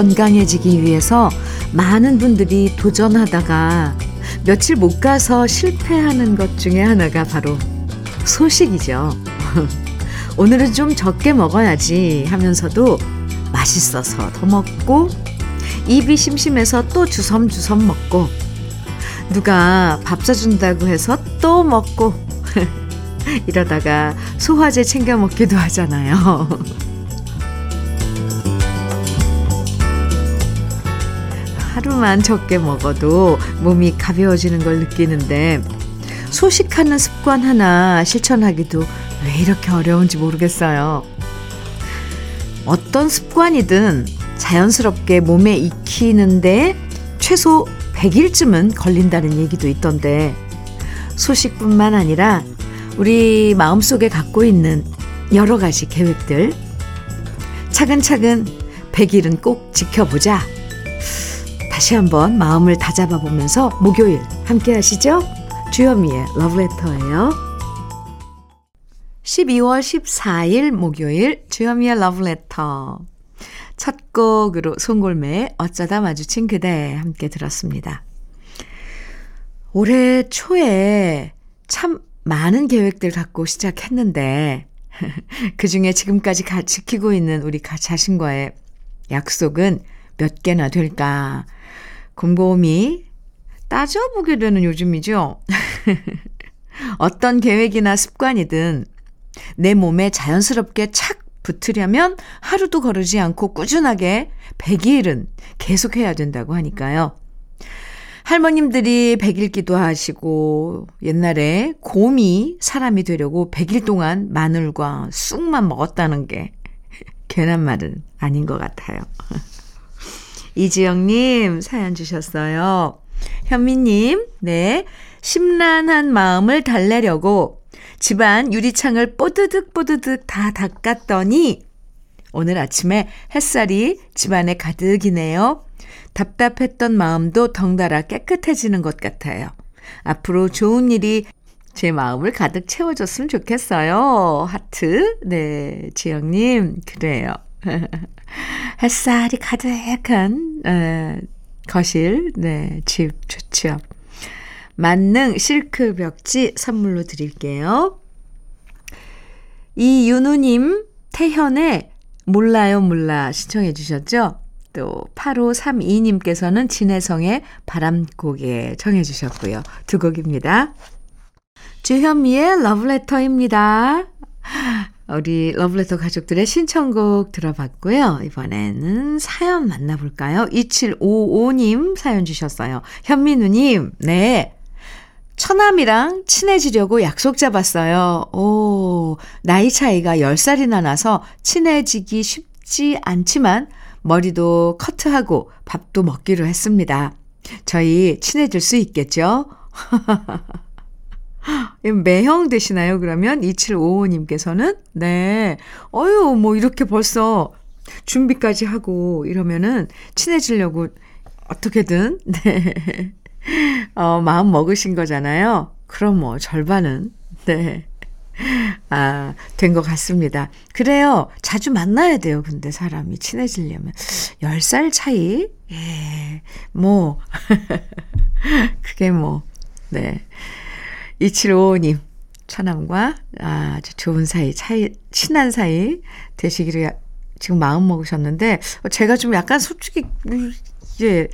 건강해지기 위해서 많은 분들이 도전하다가 며칠 못 가서 실패하는 것 중에 하나가 바로 소식이죠. 오늘은 좀 적게 먹어야지 하면서도 맛있어서 더 먹고 입이 심심해서 또 주섬주섬 먹고 누가 밥 사준다고 해서 또 먹고 이러다가 소화제 챙겨 먹기도 하잖아요. 하루만 적게 먹어도 몸이 가벼워지는 걸 느끼는데 소식하는 습관 하나 실천하기도 왜 이렇게 어려운지 모르겠어요. 어떤 습관이든 자연스럽게 몸에 익히는데 최소 100일쯤은 걸린다는 얘기도 있던데 소식뿐만 아니라 우리 마음속에 갖고 있는 여러 가지 계획들 차근차근 100일은 꼭 지켜보자. 다시 한번 마음을 다잡아 보면서 목요일 함께 하시죠. 주현미의 러브레터예요. 12월 14일 목요일 주현미의 러브레터 첫 곡으로 송골매의 어쩌다 마주친 그대 함께 들었습니다. 올해 초에 참 많은 계획들 갖고 시작했는데 그 중에 지금까지 가, 지키고 있는 우리 자신과의 약속은 몇 개나 될까 곰곰이 따져보게 되는 요즘이죠. 어떤 계획이나 습관이든 내 몸에 자연스럽게 착 붙으려면 하루도 거르지 않고 꾸준하게 100일은 계속해야 된다고 하니까요. 할머님들이 100일 기도하시고 옛날에 곰이 사람이 되려고 100일 동안 마늘과 쑥만 먹었다는 게 괜한 말은 아닌 것 같아요. 이지영님 사연 주셨어요. 현미님, 네. 심란한 마음을 달래려고 집안 유리창을 뽀드득 뽀드득 다 닦았더니 오늘 아침에 햇살이 집안에 가득이네요. 답답했던 마음도 덩달아 깨끗해지는 것 같아요. 앞으로 좋은 일이 제 마음을 가득 채워줬으면 좋겠어요. 하트. 네, 지영님, 그래요. 햇살이 가득한, 에, 거실, 네, 집 좋죠. 만능 실크 벽지 선물로 드릴게요. 이윤우님, 태현의 몰라요, 몰라 신청해 주셨죠? 또 8532님께서는 진혜성의 바람고개 청해 주셨고요. 두 곡입니다. 주현미의 러브레터입니다. 우리 러브레터 가족들의 신청곡 들어봤고요. 이번에는 사연 만나볼까요? 2755님 사연 주셨어요. 현민우님, 네. 처남이랑 친해지려고 약속 잡았어요. 오, 나이 차이가 10살이나 나서 친해지기 쉽지 않지만 머리도 커트하고 밥도 먹기로 했습니다. 저희 친해질 수 있겠죠? 매형 되시나요, 그러면? 2755님께서는? 네. 어유, 뭐, 이렇게 벌써 준비까지 하고 이러면은 친해지려고 어떻게든, 네. 어, 마음 먹으신 거잖아요. 그럼 뭐, 절반은, 네. 아, 된 것 같습니다. 그래요. 자주 만나야 돼요. 근데 사람이 친해지려면. 10살 차이? 예, 뭐. 그게 뭐, 네. 2755님, 처남과 아주 좋은 사이, 차이, 친한 사이 되시기를 지금 마음 먹으셨는데, 제가 좀 약간 솔직히, 이제,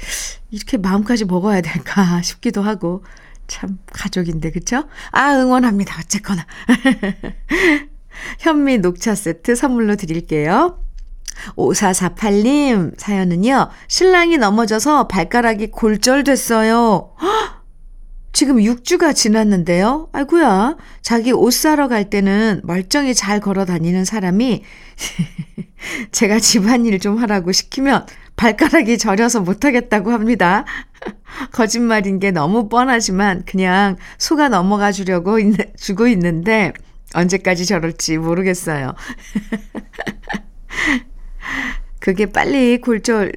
이렇게 마음까지 먹어야 될까 싶기도 하고, 참, 가족인데, 그쵸? 아, 응원합니다. 어쨌거나. 현미 녹차 세트 선물로 드릴게요. 5448님 사연은요, 신랑이 넘어져서 발가락이 골절됐어요. 헉! 지금 6주가 지났는데요. 아이구야 자기 옷 사러 갈 때는 멀쩡히 잘 걸어 다니는 사람이 제가 집안일 좀 하라고 시키면 발가락이 저려서 못하겠다고 합니다. 거짓말인 게 너무 뻔하지만 그냥 속아 넘어가 주려고 있, 주고 있는데 언제까지 저럴지 모르겠어요. 그게 빨리 골절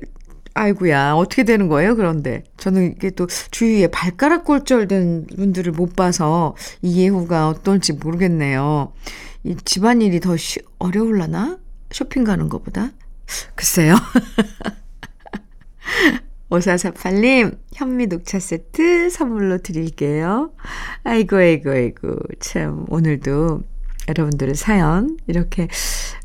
아이구야 어떻게 되는 거예요? 그런데 저는 이게 또 주위에 발가락 골절된 분들을 못 봐서 이 예후가 어떨지 모르겠네요. 이 집안일이 더 쉬, 어려울라나? 쇼핑 가는 것보다? 글쎄요. 5448님, 현미 녹차 세트 선물로 드릴게요. 아이고, 아이고, 아이고. 참, 오늘도 여러분들의 사연 이렇게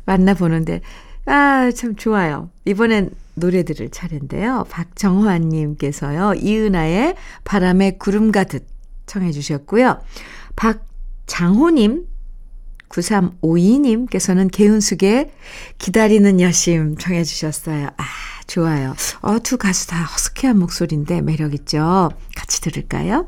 만나보는데, 아, 참 좋아요. 이번엔 노래 들을 차례인데요. 박정환님께서요, 이은아의 바람에 구름 가듯 청해 주셨고요. 박장호님, 9352님께서는 개은숙의 기다리는 여심 청해 주셨어요. 아, 좋아요. 어, 두 가수 다 허스키한 목소리인데 매력있죠? 같이 들을까요?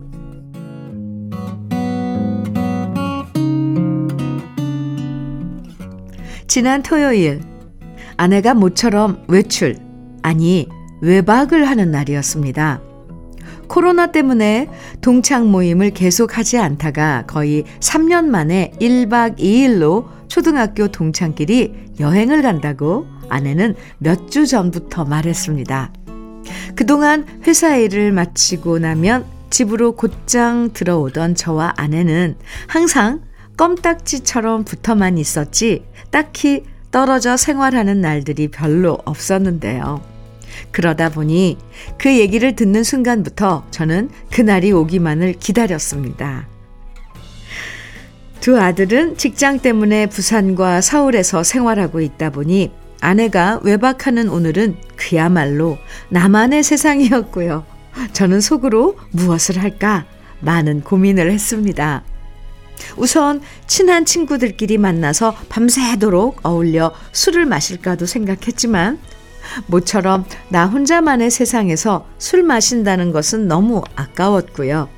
지난 토요일, 아내가 모처럼 외출, 아니, 외박을 하는 날이었습니다. 코로나 때문에 동창 모임을 계속하지 않다가 거의 3년 만에 1박 2일로 초등학교 동창끼리 여행을 간다고 아내는 몇 주 전부터 말했습니다. 그동안 회사 일을 마치고 나면 집으로 곧장 들어오던 저와 아내는 항상 껌딱지처럼 붙어만 있었지 딱히 떨어져 생활하는 날들이 별로 없었는데요. 그러다 보니 그 얘기를 듣는 순간부터 저는 그날이 오기만을 기다렸습니다. 두 아들은 직장 때문에 부산과 서울에서 생활하고 있다 보니 아내가 외박하는 오늘은 그야말로 나만의 세상이었고요. 저는 속으로 무엇을 할까 많은 고민을 했습니다. 우선 친한 친구들끼리 만나서 밤새도록 어울려 술을 마실까도 생각했지만 모처럼 나 혼자만의 세상에서 술 마신다는 것은 너무 아까웠고요.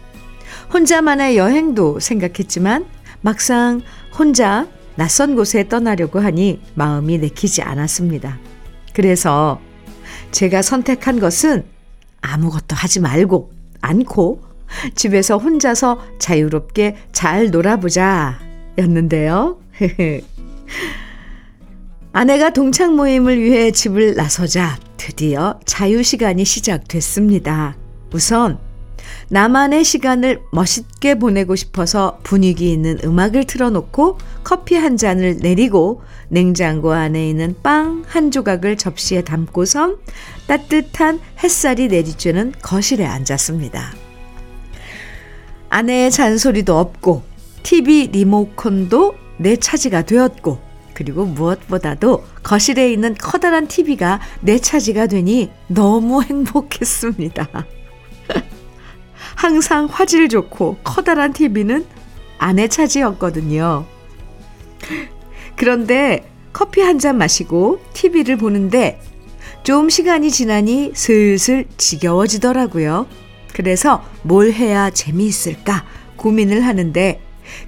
혼자만의 여행도 생각했지만 막상 혼자 낯선 곳에 떠나려고 하니 마음이 내키지 않았습니다. 그래서 제가 선택한 것은 아무것도 하지 말고 않고 집에서 혼자서 자유롭게 잘 놀아보자 였는데요. 아내가 동창 모임을 위해 집을 나서자 드디어 자유 시간이 시작됐습니다. 우선 나만의 시간을 멋있게 보내고 싶어서 분위기 있는 음악을 틀어놓고 커피 한 잔을 내리고 냉장고 안에 있는 빵 한 조각을 접시에 담고선 따뜻한 햇살이 내리쬐는 거실에 앉았습니다. 아내의 잔소리도 없고 TV 리모컨도 내 차지가 되었고 그리고 무엇보다도 거실에 있는 커다란 TV가 내 차지가 되니 너무 행복했습니다. 항상 화질 좋고 커다란 TV는 아내 차지였거든요. 그런데 커피 한 잔 마시고 TV를 보는데 좀 시간이 지나니 슬슬 지겨워지더라고요. 그래서 뭘 해야 재미있을까 고민을 하는데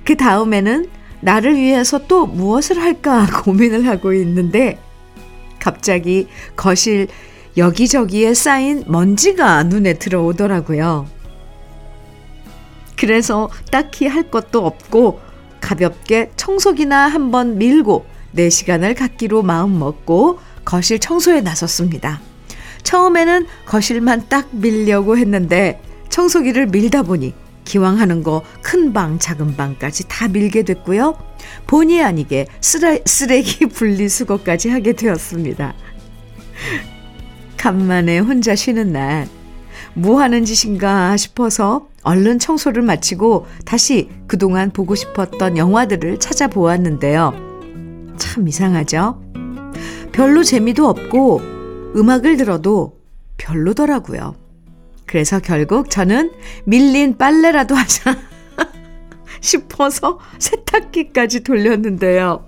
그 다음에는 나를 위해서 또 무엇을 할까 고민을 하고 있는데 갑자기 거실 여기저기에 쌓인 먼지가 눈에 들어오더라고요. 그래서 딱히 할 것도 없고 가볍게 청소기나 한번 밀고 내 시간을 갖기로 마음 먹고 거실 청소에 나섰습니다. 처음에는 거실만 딱 밀려고 했는데 청소기를 밀다 보니 기왕 하는 거 큰 방, 작은 방까지 다 밀게 됐고요. 본의 아니게 쓰레, 쓰레기 분리수거까지 하게 되었습니다. 간만에 혼자 쉬는 날, 뭐 하는 짓인가 싶어서 얼른 청소를 마치고 다시 그동안 보고 싶었던 영화들을 찾아보았는데요. 참 이상하죠? 별로 재미도 없고 음악을 들어도 별로더라고요. 그래서 결국 저는 밀린 빨래라도 하자 싶어서 세탁기까지 돌렸는데요.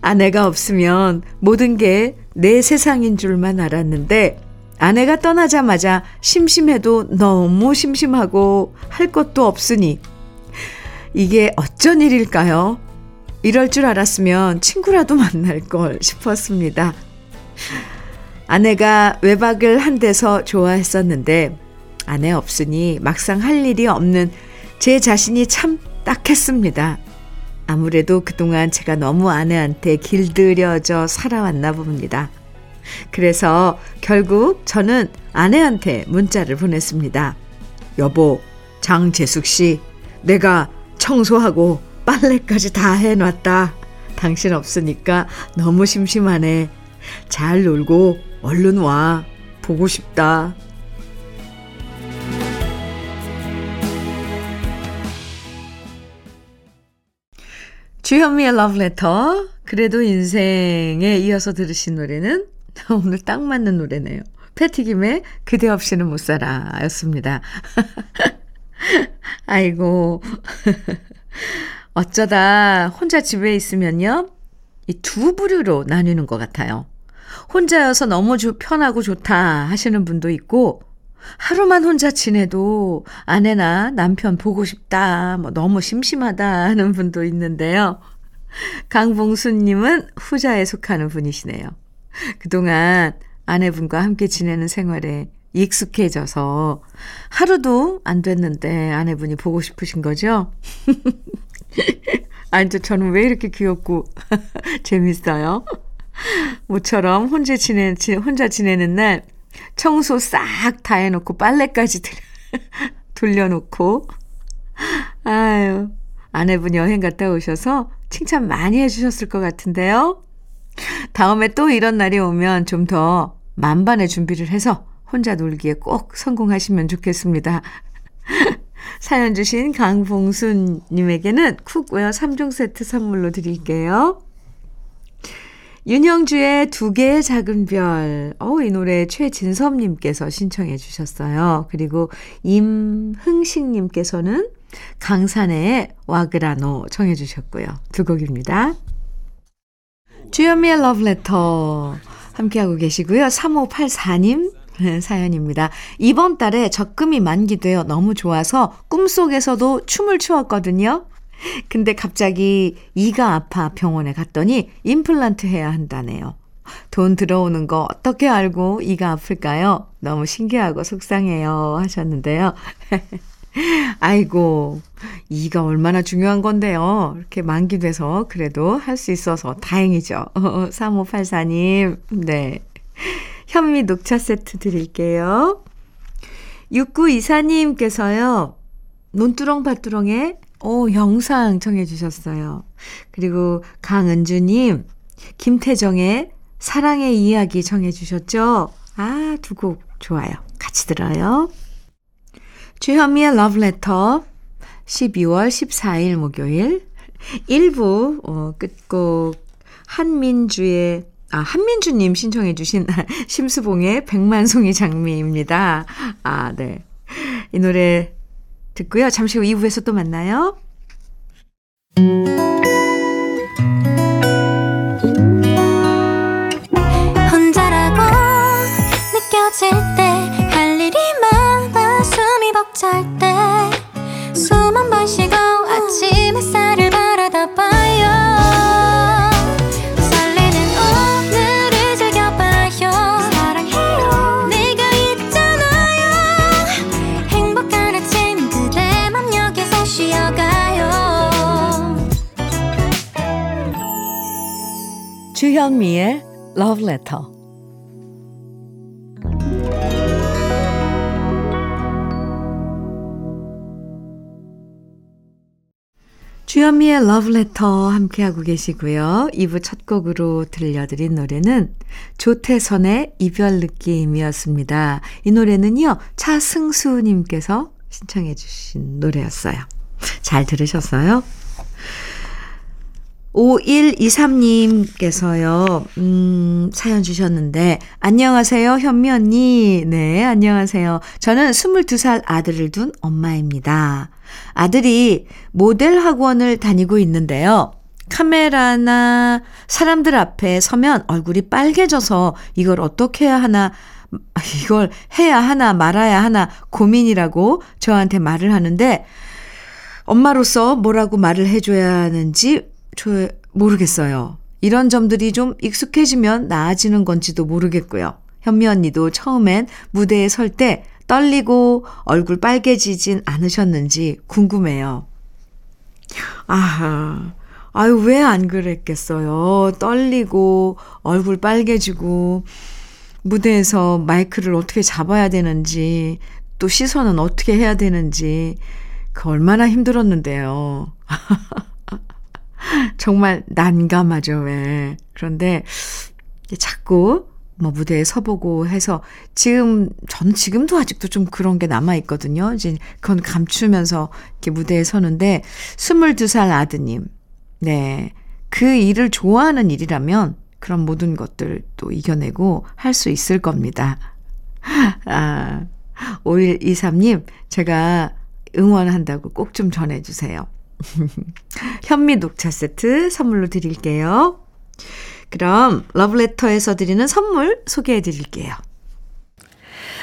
아내가 없으면 모든 게 내 세상인 줄만 알았는데 아내가 떠나자마자 심심해도 너무 심심하고 할 것도 없으니 이게 어쩐 일일까요? 이럴 줄 알았으면 친구라도 만날 걸 싶었습니다. 아내가 외박을 한 데서 좋아했었는데 아내 없으니 막상 할 일이 없는 제 자신이 참 딱했습니다. 아무래도 그동안 제가 너무 아내한테 길들여져 살아왔나 봅니다. 그래서 결국 저는 아내한테 문자를 보냈습니다. 여보, 장재숙 씨, 내가 청소하고 빨래까지 다 해놨다. 당신 없으니까 너무 심심하네. 잘 놀고 얼른 와. 보고 싶다. 주현미의 러브레터. 그래도 인생에 이어서 들으신 노래는 오늘 딱 맞는 노래네요. 패티김의 그대 없이는 못 살아 였습니다. 아이고. 어쩌다 혼자 집에 있으면요. 이 두 부류로 나뉘는 것 같아요. 혼자여서 너무 편하고 좋다 하시는 분도 있고, 하루만 혼자 지내도 아내나 남편 보고 싶다, 뭐 너무 심심하다 하는 분도 있는데요. 강봉수님은 후자에 속하는 분이시네요. 그동안 아내분과 함께 지내는 생활에 익숙해져서 하루도 안 됐는데 아내분이 보고 싶으신 거죠? 아니, 저는 왜 이렇게 귀엽고 재밌어요? 모처럼 혼자 지내, 혼자 지내는 날 청소 싹 다 해놓고 빨래까지 돌려놓고 아유 아내분 여행 갔다 오셔서 칭찬 많이 해주셨을 것 같은데요. 다음에 또 이런 날이 오면 좀 더 만반의 준비를 해서 혼자 놀기에 꼭 성공하시면 좋겠습니다. 사연 주신 강봉순님에게는 cookware 3종 세트 선물로 드릴게요. 윤영주의 두 개의 작은 별. 어, 이 노래 최진섭님께서 신청해 주셨어요. 그리고 임흥식님께서는 강산의 와그라노 청해 주셨고요. 두 곡입니다. 주현미의 러브레터 함께하고 계시고요. 3584님 사연입니다. 이번 달에 적금이 만기되어 너무 좋아서 꿈속에서도 춤을 추었거든요. 근데 갑자기 이가 아파 병원에 갔더니 임플란트 해야 한다네요. 돈 들어오는 거 어떻게 알고 이가 아플까요? 너무 신기하고 속상해요. 하셨는데요. 아이고, 이가 얼마나 중요한 건데요. 이렇게 만기돼서 그래도 할 수 있어서 다행이죠. 3584님, 네. 현미 녹차 세트 드릴게요. 6924님께서요, 논두렁 밭두렁에 오, 영상 청해 주셨어요. 그리고 강은주님, 김태정의 사랑의 이야기 청해 주셨죠? 아, 두 곡 좋아요. 같이 들어요. 주현미의 러브레터 12월 14일 목요일 1부 어, 끝곡 한민주의 아, 한민주님 신청해 주신 심수봉의 백만송이 장미입니다. 아, 네. 이 노래 듣고요. 잠시 후 2부에서 또 만나요. 혼자라고 느껴질 때 할 일이 많아 숨이 벅찰 때 주현미의 Love Letter. 주현미의 Love Letter 함께하고 계시고요. 2부 첫 곡으로 들려드린 노래는 조태선의 이별 느낌이었습니다. 이 노래는요, 차승수님께서 신청해 주신 노래였어요. 잘 들으셨어요? 5123님께서요, 음, 사연 주셨는데, 안녕하세요, 현미 언니. 네, 안녕하세요. 저는 22살 아들을 둔 엄마입니다. 아들이 모델 학원을 다니고 있는데요. 카메라나 사람들 앞에 서면 얼굴이 빨개져서 이걸 어떻게 해야 하나, 이걸 해야 하나 말아야 하나 고민이라고 저한테 말을 하는데, 엄마로서 뭐라고 말을 해줘야 하는지 저 모르겠어요. 이런 점들이 좀 익숙해지면 나아지는 건지도 모르겠고요. 현미 언니도 처음엔 무대에 설 때 떨리고 얼굴 빨개지진 않으셨는지 궁금해요. 아하, 아유, 왜 안 그랬겠어요? 떨리고, 얼굴 빨개지고, 무대에서 마이크를 어떻게 잡아야 되는지, 또 시선은 어떻게 해야 되는지, 그 얼마나 힘들었는데요. 정말 난감하죠, 왜. 그런데 자꾸 뭐 무대에 서보고 해서 지금, 전 지금도 아직도 좀 그런 게 남아 있거든요. 이제 그건 감추면서 이렇게 무대에 서는데, 22살 아드님. 네. 그 일을 좋아하는 일이라면 그런 모든 것들 또 이겨내고 할 수 있을 겁니다. 아, 5123님, 제가 응원한다고 꼭 좀 전해주세요. 현미 녹차 세트 선물로 드릴게요. 그럼 러브레터에서 드리는 선물 소개해 드릴게요.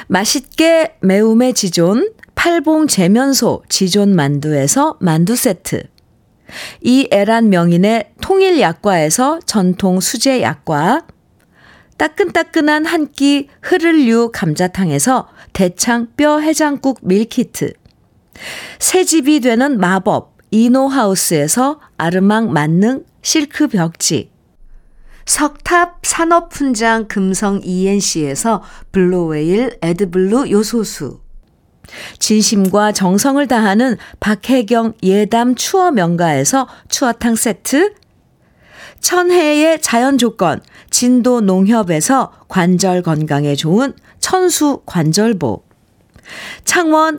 맛있게 매움의 지존 팔봉 재면소 지존 만두에서 만두 세트 이 애란 명인의 통일 약과에서 전통 수제 약과 따끈따끈한 한 끼 흐를류 감자탕에서 대창 뼈 해장국 밀키트 새집이 되는 마법 이노하우스에서 아르망 만능 실크 벽지 석탑 산업훈장 금성 ENC에서 블루웨일 애드블루 요소수 진심과 정성을 다하는 박혜경 예담 추어 명가에서 추어탕 세트 천혜의 자연 조건 진도 농협에서 관절 건강에 좋은 천수 관절보 창원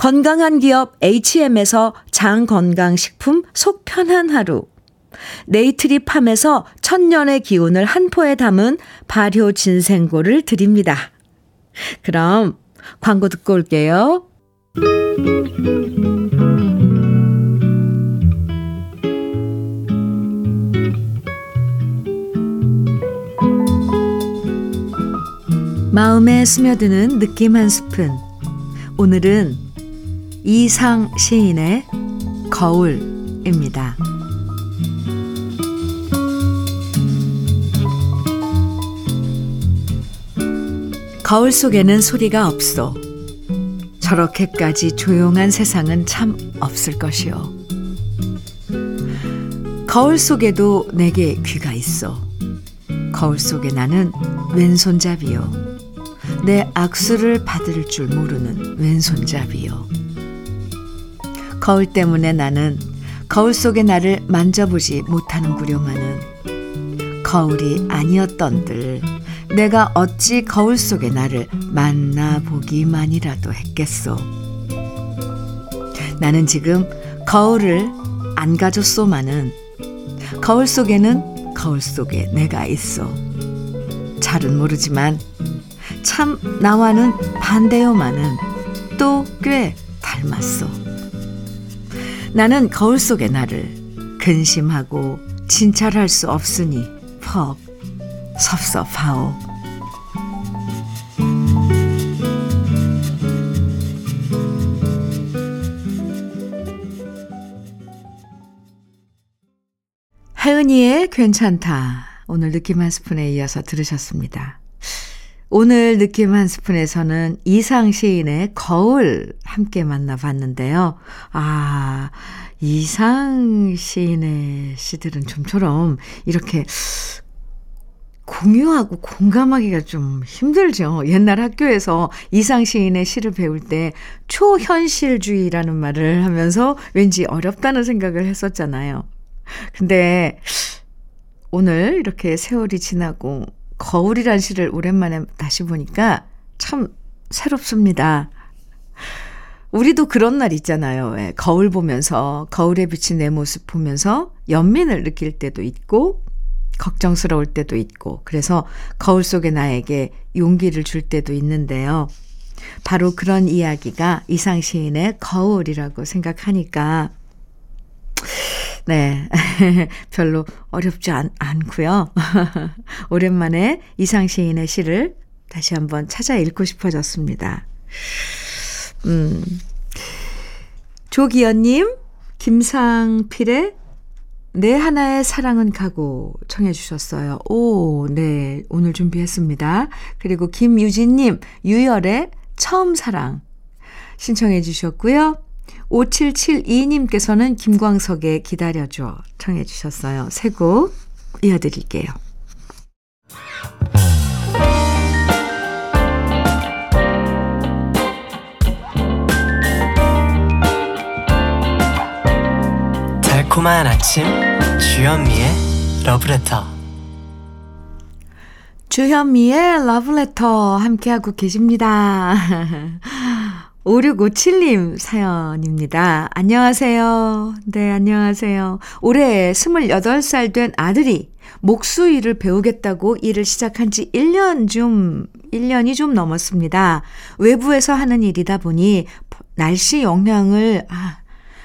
건강한 기업 H&M에서 장건강식품 속 편한 하루 네이트리 팜에서 천년의 기운을 한 포에 담은 발효 진생고를 드립니다. 그럼 광고 듣고 올게요. 마음에 스며드는 느낌 한 스푼. 오늘은 이상 시인의 거울입니다. 거울 속에는 소리가 없어. 저렇게까지 조용한 세상은 참 없을 것이요. 거울 속에도 내게 귀가 있어. 거울 속에 나는 왼손잡이요. 내 악수를 받을 줄 모르는 왼손잡이요. 거울 때문에 나는 거울 속의 나를 만져보지 못하는구려마는 거울이 아니었던들 내가 어찌 거울 속의 나를 만나보기만이라도 했겠소. 나는 지금 거울을 안 가졌소마는 거울 속에는 거울 속에 내가 있어. 잘은 모르지만 참 나와는 반대요마는 또꽤 닮았소. 나는 거울 속의 나를 근심하고 진찰할 수 없으니 퍽 섭섭하오. 혜은이의 괜찮다. 오늘 느낌 한 스푼에 이어서 들으셨습니다. 오늘 느낌 한 스푼에서는 이상 시인의 거울 함께 만나봤는데요. 아, 이상 시인의 시들은 좀처럼 이렇게 공유하고 공감하기가 좀 힘들죠. 옛날 학교에서 이상 시인의 시를 배울 때 초현실주의라는 말을 하면서 왠지 어렵다는 생각을 했었잖아요. 근데 오늘 이렇게 세월이 지나고 거울이란 시를 오랜만에 다시 보니까 참 새롭습니다. 우리도 그런 날 있잖아요. 예, 거울 보면서, 거울에 비친 내 모습 보면서 연민을 느낄 때도 있고, 걱정스러울 때도 있고, 그래서 거울 속의 나에게 용기를 줄 때도 있는데요. 바로 그런 이야기가 이상 시인의 거울이라고 생각하니까, 네. 별로 어렵지 않, 않고요. 오랜만에 이상 시인의 시를 다시 한번 찾아 읽고 싶어졌습니다. 음. 조기현님, 김상필의 내 하나의 사랑은 가고 청해 주셨어요. 오, 네. 오늘 준비했습니다. 그리고 김유진님, 유열의 처음 사랑 신청해 주셨고요. 5772님께서는 김광석의 기다려줘 청해 주셨어요. 세곡 이어드릴게요. 달콤한 아침 주현미의 러브레터 주현미의 러브레터 함께하고 계십니다. 5657님 사연입니다. 안녕하세요. 네, 안녕하세요. 올해 28살 된 아들이 목수 일을 배우겠다고 일을 시작한 지 1년 좀, 1년이 좀 넘었습니다. 외부에서 하는 일이다 보니 날씨 영향을, 아,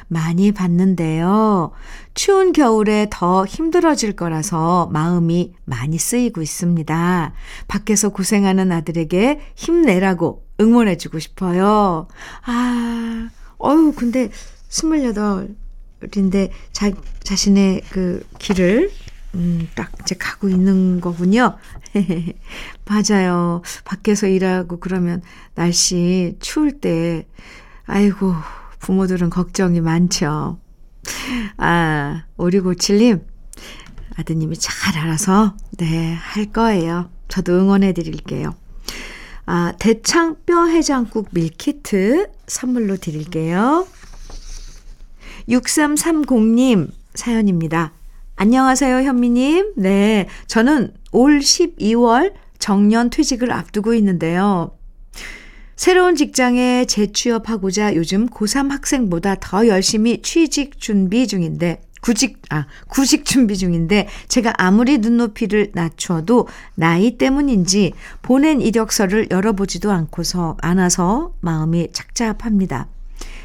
많이 받는데요. 추운 겨울에 더 힘들어질 거라서 마음이 많이 쓰이고 있습니다. 밖에서 고생하는 아들에게 힘내라고 응원해주고 싶어요. 아, 어유 근데 28인데 자, 자신의 그 길을 음, 딱 이제 가고 있는 거군요. 맞아요. 밖에서 일하고 그러면 날씨 추울 때, 아이고, 부모들은 걱정이 많죠. 아, 5657님, 아드님이 잘 알아서, 네, 할 거예요. 저도 응원해 드릴게요. 아, 대창 뼈 해장국 밀키트 선물로 드릴게요. 6330님 사연입니다. 안녕하세요, 현미님. 네, 저는 올 12월 정년 퇴직을 앞두고 있는데요. 새로운 직장에 재취업하고자 요즘 고3 학생보다 더 열심히 취직 준비 중인데, 구직, 아, 구직 준비 중인데, 제가 아무리 눈높이를 낮춰도 나이 때문인지 보낸 이력서를 열어보지도 않고서, 않아서 마음이 착잡합니다.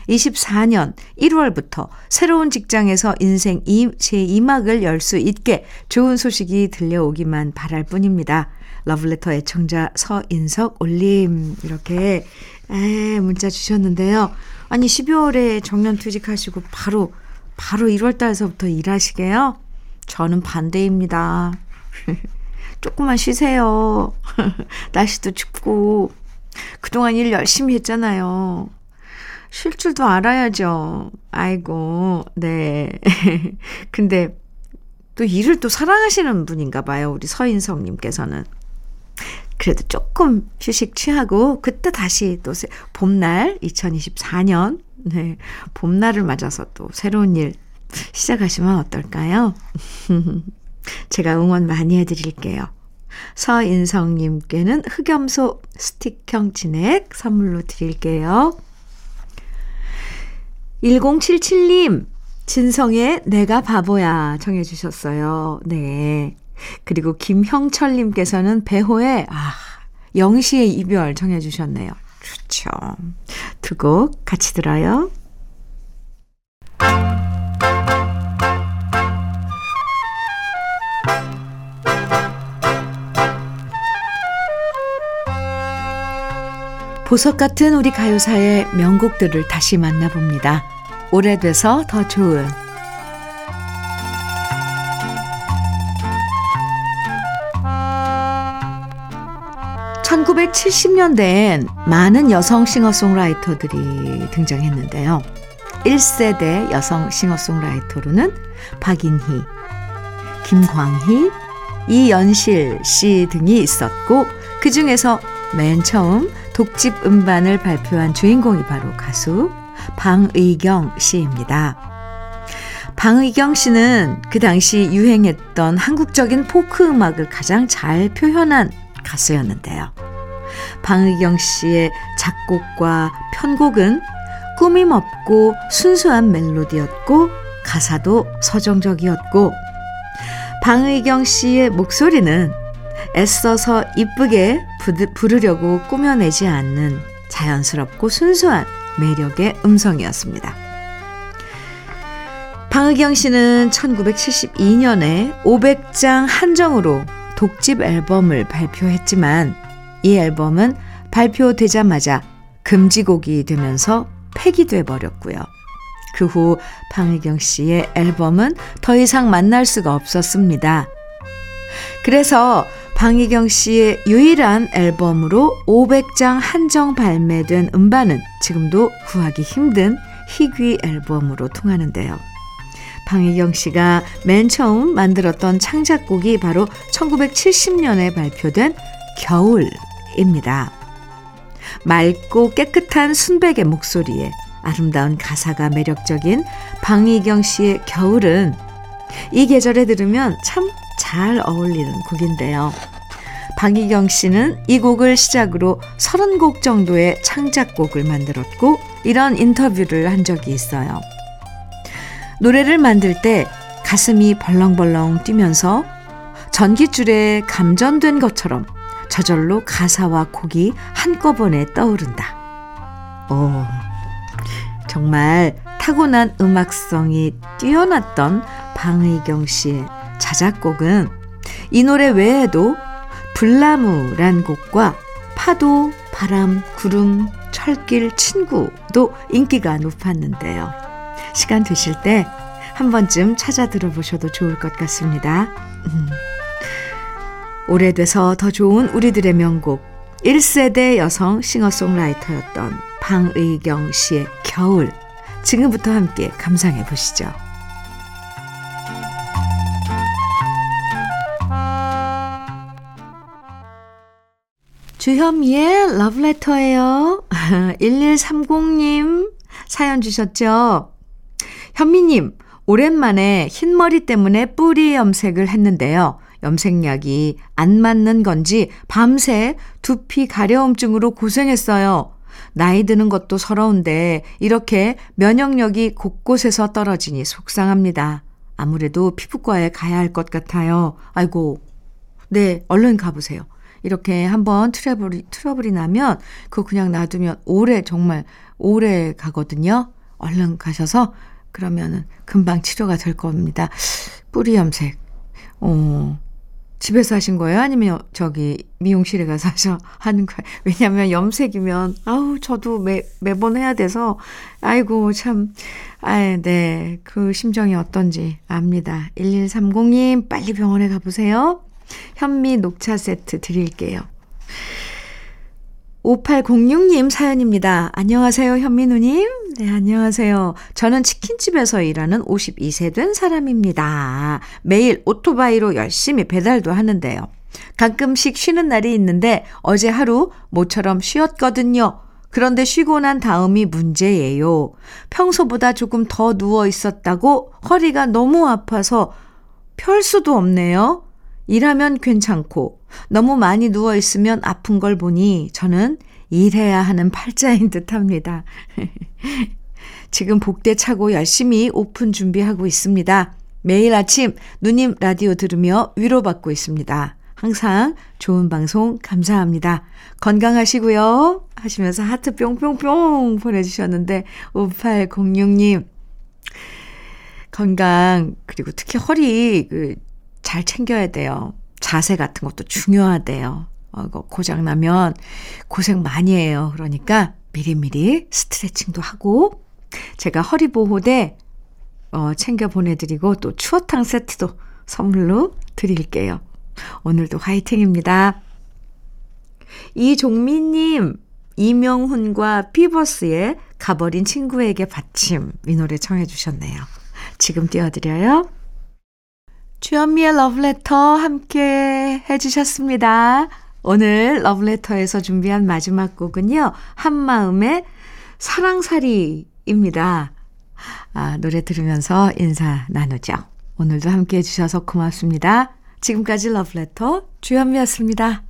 24년 1월부터 새로운 직장에서 인생 제2막을 열 수 있게 좋은 소식이 들려오기만 바랄 뿐입니다. 러블레터 애청자 서인석 올림 이렇게 에, 문자 주셨는데요. 아니 12월에 정년 퇴직하시고 바로 바로 1월 달서부터 일하시게요? 저는 반대입니다. 조금만 쉬세요. 날씨도 춥고 그동안 일 열심히 했잖아요. 쉴 줄도 알아야죠. 아이고, 네. 근데 또 일을 또 사랑하시는 분인가 봐요. 우리 서인성님께서는. 그래도 조금 휴식 취하고 그때 다시 또 봄날 2024년 네, 봄날을 맞아서 또 새로운 일 시작하시면 어떨까요? 제가 응원 많이 해드릴게요. 서인성님께는 흑염소 스틱형 진액 선물로 드릴게요. 1077님, 진성의 내가 바보야 청해 주셨어요. 네. 그리고 김형철님께서는 배호의 아, 영시의 이별 정해 주셨네요. 좋죠. 두 곡 같이 들어요. 보석 같은 우리 가요사의 명곡들을 다시 만나봅니다. 오래돼서 더 좋은 1970년대엔 많은 여성 싱어송라이터들이 등장했는데요. 1세대 여성 싱어송라이터로는 박인희, 김광희, 이연실 씨 등이 있었고 그 중에서 맨 처음 독집 음반을 발표한 주인공이 바로 가수 방의경 씨입니다. 방의경 씨는 그 당시 유행했던 한국적인 포크 음악을 가장 잘 표현한 가수였는데요. 방의경 씨의 작곡과 편곡은 꾸밈 없고 순수한 멜로디였고 가사도 서정적이었고 방의경 씨의 목소리는 애써서 이쁘게 부르려고 꾸며내지 않는 자연스럽고 순수한 매력의 음성이었습니다. 방의경 씨는 1972년에 500장 한정으로 독집 앨범을 발표했지만 이 앨범은 발표되자마자 금지곡이 되면서 폐기돼 버렸고요. 그 후 방혜경 씨의 앨범은 더 이상 만날 수가 없었습니다. 그래서 방희경 씨의 유일한 앨범으로 500장 한정 발매된 음반은 지금도 구하기 힘든 희귀 앨범으로 통하는데요. 방희경 씨가 맨 처음 만들었던 창작곡이 바로 1970년에 발표된 겨울 입니다. 맑고 깨끗한 순백의 목소리에 아름다운 가사가 매력적인 방희경 씨의 겨울은 이 계절에 들으면 참 잘 어울리는 곡인데요. 방희경 씨는 이 곡을 시작으로 30곡 정도의 창작곡을 만들었고 이런 인터뷰를 한 적이 있어요. 노래를 만들 때 가슴이 벌렁벌렁 뛰면서 전기줄에 감전된 것처럼 저절로 가사와 곡이 한꺼번에 떠오른다. 오, 정말 타고난 음악성이 뛰어났던 방의경 씨의 자작곡은 이 노래 외에도 불나무란 곡과 파도, 바람, 구름, 철길, 친구도 인기가 높았는데요. 시간 되실 때 한 번쯤 찾아 들어보셔도 좋을 것 같습니다. 음. 오래돼서 더 좋은 우리들의 명곡 1세대 여성 싱어송라이터였던 방의경 씨의 겨울 지금부터 함께 감상해 보시죠. 주현미의 러브레터예요. 1130님 사연 주셨죠? 현미님, 오랜만에 흰머리 때문에 뿌리 염색을 했는데요. 염색약이 안 맞는 건지 밤새 두피 가려움증으로 고생했어요. 나이 드는 것도 서러운데 이렇게 면역력이 곳곳에서 떨어지니 속상합니다. 아무래도 피부과에 가야 할 것 같아요. 아이고, 네, 얼른 가보세요. 이렇게 한번 트러블이, 트러블이 나면 그거 그냥 놔두면 오래, 정말 오래 가거든요. 얼른 가셔서 그러면은 금방 치료가 될 겁니다. 뿌리 염색. 어, 집에서 하신 거예요? 아니면 저기 미용실에 가서 하셔 하는 거예요? 왜냐면 염색이면 아우 저도 매 매번 해야 돼서 아이고 참 아, 네. 그 심정이 어떤지 압니다. 1130님 빨리 병원에 가 보세요. 현미 녹차 세트 드릴게요. 5806님 사연입니다. 안녕하세요, 현민우님. 네, 안녕하세요. 저는 치킨집에서 일하는 52세 된 사람입니다. 매일 오토바이로 열심히 배달도 하는데요. 가끔씩 쉬는 날이 있는데 어제 하루 모처럼 쉬었거든요. 그런데 쉬고 난 다음이 문제예요. 평소보다 조금 더 누워 있었다고 허리가 너무 아파서 펼 수도 없네요. 일하면 괜찮고 너무 많이 누워 있으면 아픈 걸 보니 저는 일해야 하는 팔자인 듯 합니다. 지금 복대 차고 열심히 오픈 준비하고 있습니다. 매일 아침 누님 라디오 들으며 위로받고 있습니다. 항상 좋은 방송 감사합니다. 건강하시고요. 하시면서 하트 뿅뿅뿅 보내주셨는데, 5806님. 건강, 그리고 특히 허리, 그, 잘 챙겨야 돼요. 자세 같은 것도 중요하대요. 어, 고장나면 고생 많이 해요. 그러니까 미리미리 스트레칭도 하고, 제가 허리보호대, 어, 챙겨 보내드리고, 또 추어탕 세트도 선물로 드릴게요. 오늘도 화이팅입니다. 이종민님, 이명훈과 피버스의 가버린 친구에게 받침. 이 노래 청해 주셨네요. 지금 띄워드려요. 주현미의 러브레터 함께 해주셨습니다. 오늘 러브레터에서 준비한 마지막 곡은요. 한마음의 사랑살이입니다. 아, 노래 들으면서 인사 나누죠. 오늘도 함께 해주셔서 고맙습니다. 지금까지 러브레터 주현미였습니다.